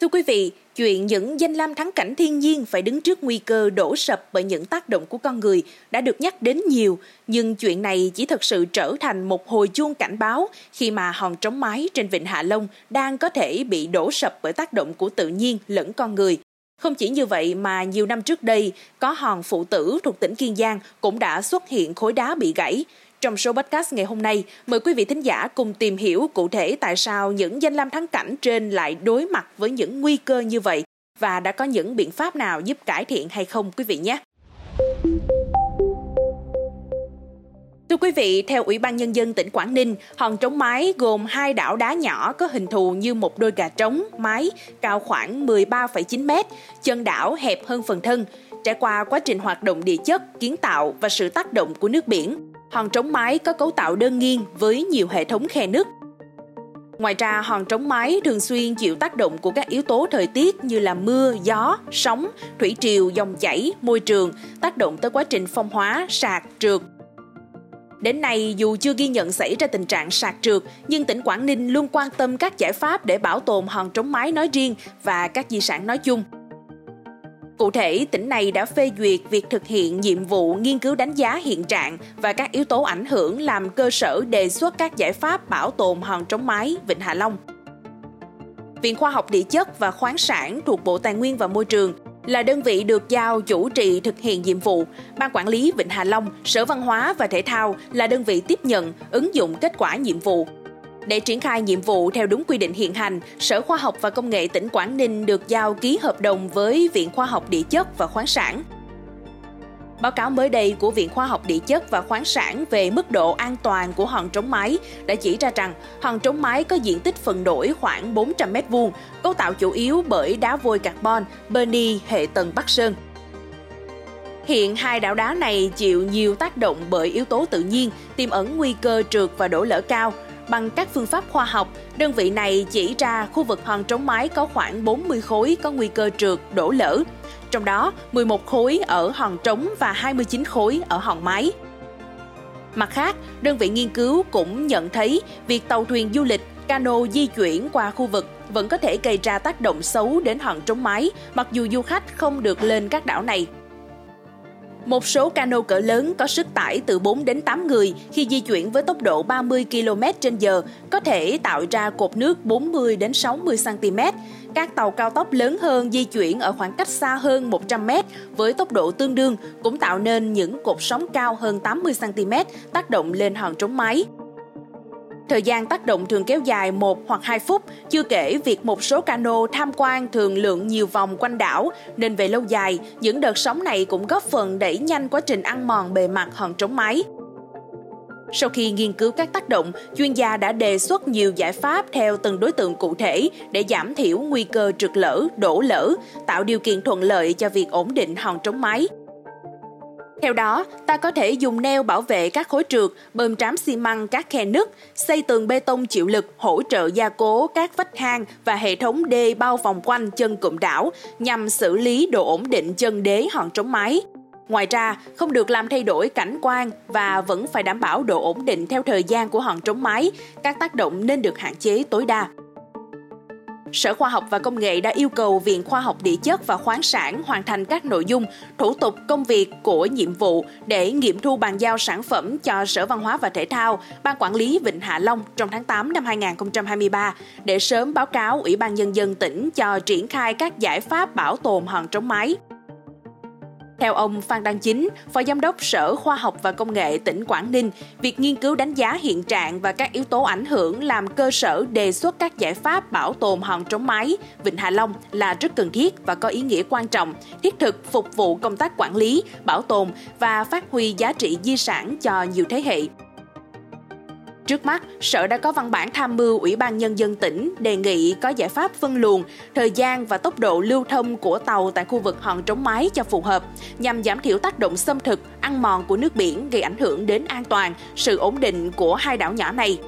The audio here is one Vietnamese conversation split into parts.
Thưa quý vị, chuyện những danh lam thắng cảnh thiên nhiên phải đứng trước nguy cơ đổ sập bởi những tác động của con người đã được nhắc đến nhiều, nhưng chuyện này chỉ thực sự trở thành một hồi chuông cảnh báo khi mà hòn trống mái trên vịnh Hạ Long đang có thể bị đổ sập bởi tác động của tự nhiên lẫn con người. Không chỉ như vậy mà nhiều năm trước đây, có hòn phụ tử thuộc tỉnh Kiên Giang cũng đã xuất hiện khối đá bị gãy. Trong số podcast ngày hôm nay, mời quý vị thính giả cùng tìm hiểu cụ thể tại sao những danh lam thắng cảnh trên lại đối mặt với những nguy cơ như vậy và đã có những biện pháp nào giúp cải thiện hay không quý vị nhé. Thưa quý vị, theo Ủy ban Nhân dân tỉnh Quảng Ninh, hòn trống mái gồm hai đảo đá nhỏ có hình thù như một đôi gà trống, mái, cao khoảng 13,9 mét, chân đảo hẹp hơn phần thân. Trải qua quá trình hoạt động địa chất, kiến tạo và sự tác động của nước biển, hòn trống mái có cấu tạo đơn nghiêng với nhiều hệ thống khe nứt. Ngoài ra, hòn trống mái thường xuyên chịu tác động của các yếu tố thời tiết như là mưa, gió, sóng, thủy triều, dòng chảy, môi trường, tác động tới quá trình phong hóa, sạt, trượt, Đến nay, dù chưa ghi nhận xảy ra tình trạng sạt trượt, nhưng tỉnh Quảng Ninh luôn quan tâm các giải pháp để bảo tồn hòn trống mái nói riêng và các di sản nói chung. Cụ thể, tỉnh này đã phê duyệt việc thực hiện nhiệm vụ nghiên cứu đánh giá hiện trạng và các yếu tố ảnh hưởng làm cơ sở đề xuất các giải pháp bảo tồn hòn trống mái Vịnh Hạ Long. Viện Khoa học Địa chất và Khoáng sản thuộc Bộ Tài nguyên và Môi trường là đơn vị được giao chủ trì thực hiện nhiệm vụ. Ban quản lý Vịnh Hạ Long, Sở Văn hóa và Thể thao là đơn vị tiếp nhận, ứng dụng kết quả nhiệm vụ. Để triển khai nhiệm vụ theo đúng quy định hiện hành, Sở Khoa học và Công nghệ tỉnh Quảng Ninh được giao ký hợp đồng với Viện Khoa học Địa chất và Khoáng sản Báo cáo mới đây của Viện Khoa học Địa chất và Khoáng sản về mức độ an toàn của hòn trống mái đã chỉ ra rằng hòn trống mái có diện tích phần nổi khoảng 400 m2, cấu tạo chủ yếu bởi đá vôi carbon, berni hệ tầng Bắc Sơn. Hiện hai đảo đá này chịu nhiều tác động bởi yếu tố tự nhiên, tiềm ẩn nguy cơ trượt và đổ lỡ cao. Bằng các phương pháp khoa học, đơn vị này chỉ ra khu vực hòn trống mái có khoảng 40 khối có nguy cơ trượt, đổ lỡ trong đó 11 khối ở hòn trống và 29 khối ở hòn mái. Mặt khác, đơn vị nghiên cứu cũng nhận thấy việc tàu thuyền du lịch, cano di chuyển qua khu vực vẫn có thể gây ra tác động xấu đến hòn trống mái, mặc dù du khách không được lên các đảo này. Một số cano cỡ lớn có sức tải từ 4 đến 8 người khi di chuyển với tốc độ 30 km h có thể tạo ra cột nước 40 đến 60 cm. Các tàu cao tốc lớn hơn di chuyển ở khoảng cách xa hơn 100 m với tốc độ tương đương cũng tạo nên những cột sóng cao hơn 80 cm tác động lên hòn trống máy. Thời gian tác động thường kéo dài 1 hoặc 2 phút, chưa kể việc một số cano tham quan thường lượn nhiều vòng quanh đảo, nên về lâu dài, những đợt sóng này cũng góp phần đẩy nhanh quá trình ăn mòn bề mặt hòn trống máy. Sau khi nghiên cứu các tác động, chuyên gia đã đề xuất nhiều giải pháp theo từng đối tượng cụ thể để giảm thiểu nguy cơ trượt lở, đổ lỡ, tạo điều kiện thuận lợi cho việc ổn định hòn trống máy. Theo đó, ta có thể dùng neo bảo vệ các khối trượt, bơm trám xi măng các khe nứt, xây tường bê tông chịu lực hỗ trợ gia cố các vách hang và hệ thống đê bao vòng quanh chân cụm đảo nhằm xử lý độ ổn định chân đế hòn trống máy. Ngoài ra, không được làm thay đổi cảnh quan và vẫn phải đảm bảo độ ổn định theo thời gian của hòn trống máy, các tác động nên được hạn chế tối đa. Sở Khoa học và Công nghệ đã yêu cầu Viện Khoa học Địa chất và Khoáng sản hoàn thành các nội dung, thủ tục công việc của nhiệm vụ để nghiệm thu bàn giao sản phẩm cho Sở Văn hóa và Thể thao, Ban Quản lý Vịnh Hạ Long trong tháng 8 năm 2023 để sớm báo cáo Ủy ban Nhân dân tỉnh cho triển khai các giải pháp bảo tồn hòn trống mái. Theo ông Phan Đăng Chính, Phó Giám đốc Sở Khoa học và Công nghệ tỉnh Quảng Ninh, việc nghiên cứu đánh giá hiện trạng và các yếu tố ảnh hưởng làm cơ sở đề xuất các giải pháp bảo tồn hòn trống mái Vịnh Hạ Long là rất cần thiết và có ý nghĩa quan trọng, thiết thực phục vụ công tác quản lý, bảo tồn và phát huy giá trị di sản cho nhiều thế hệ. Trước mắt, Sở đã có văn bản tham mưu Ủy ban Nhân dân tỉnh đề nghị có giải pháp phân luồng, thời gian và tốc độ lưu thông của tàu tại khu vực hòn trống mái cho phù hợp, nhằm giảm thiểu tác động xâm thực, ăn mòn của nước biển gây ảnh hưởng đến an toàn, sự ổn định của hai đảo nhỏ này.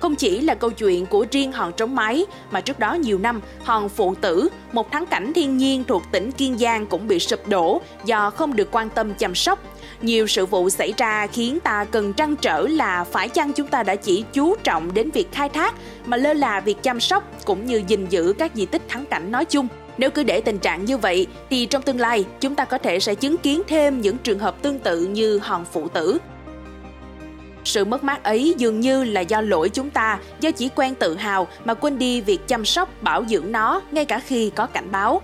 Không chỉ là câu chuyện của riêng hòn trống máy mà trước đó nhiều năm, hòn phụ tử, một thắng cảnh thiên nhiên thuộc tỉnh Kiên Giang cũng bị sụp đổ do không được quan tâm chăm sóc. Nhiều sự vụ xảy ra khiến ta cần trăn trở là phải chăng chúng ta đã chỉ chú trọng đến việc khai thác mà lơ là việc chăm sóc cũng như gìn giữ các di tích thắng cảnh nói chung. Nếu cứ để tình trạng như vậy thì trong tương lai chúng ta có thể sẽ chứng kiến thêm những trường hợp tương tự như hòn phụ tử. Sự mất mát ấy dường như là do lỗi chúng ta, do chỉ quen tự hào mà quên đi việc chăm sóc, bảo dưỡng nó ngay cả khi có cảnh báo.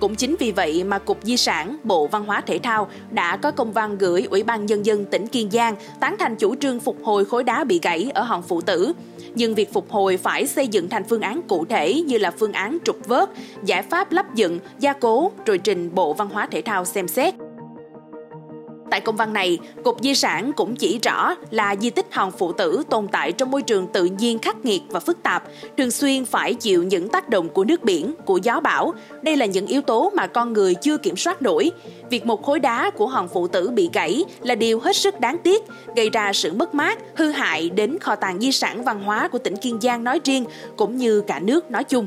Cũng chính vì vậy mà Cục Di sản, Bộ Văn hóa Thể thao đã có công văn gửi Ủy ban Nhân dân tỉnh Kiên Giang tán thành chủ trương phục hồi khối đá bị gãy ở hòn phụ tử. Nhưng việc phục hồi phải xây dựng thành phương án cụ thể như là phương án trục vớt, giải pháp lắp dựng, gia cố rồi trình Bộ Văn hóa Thể thao xem xét. Tại công văn này, Cục Di sản cũng chỉ rõ là di tích hòn phụ tử tồn tại trong môi trường tự nhiên khắc nghiệt và phức tạp, thường xuyên phải chịu những tác động của nước biển, của gió bão. Đây là những yếu tố mà con người chưa kiểm soát nổi. Việc một khối đá của hòn phụ tử bị gãy là điều hết sức đáng tiếc, gây ra sự mất mát, hư hại đến kho tàng di sản văn hóa của tỉnh Kiên Giang nói riêng cũng như cả nước nói chung.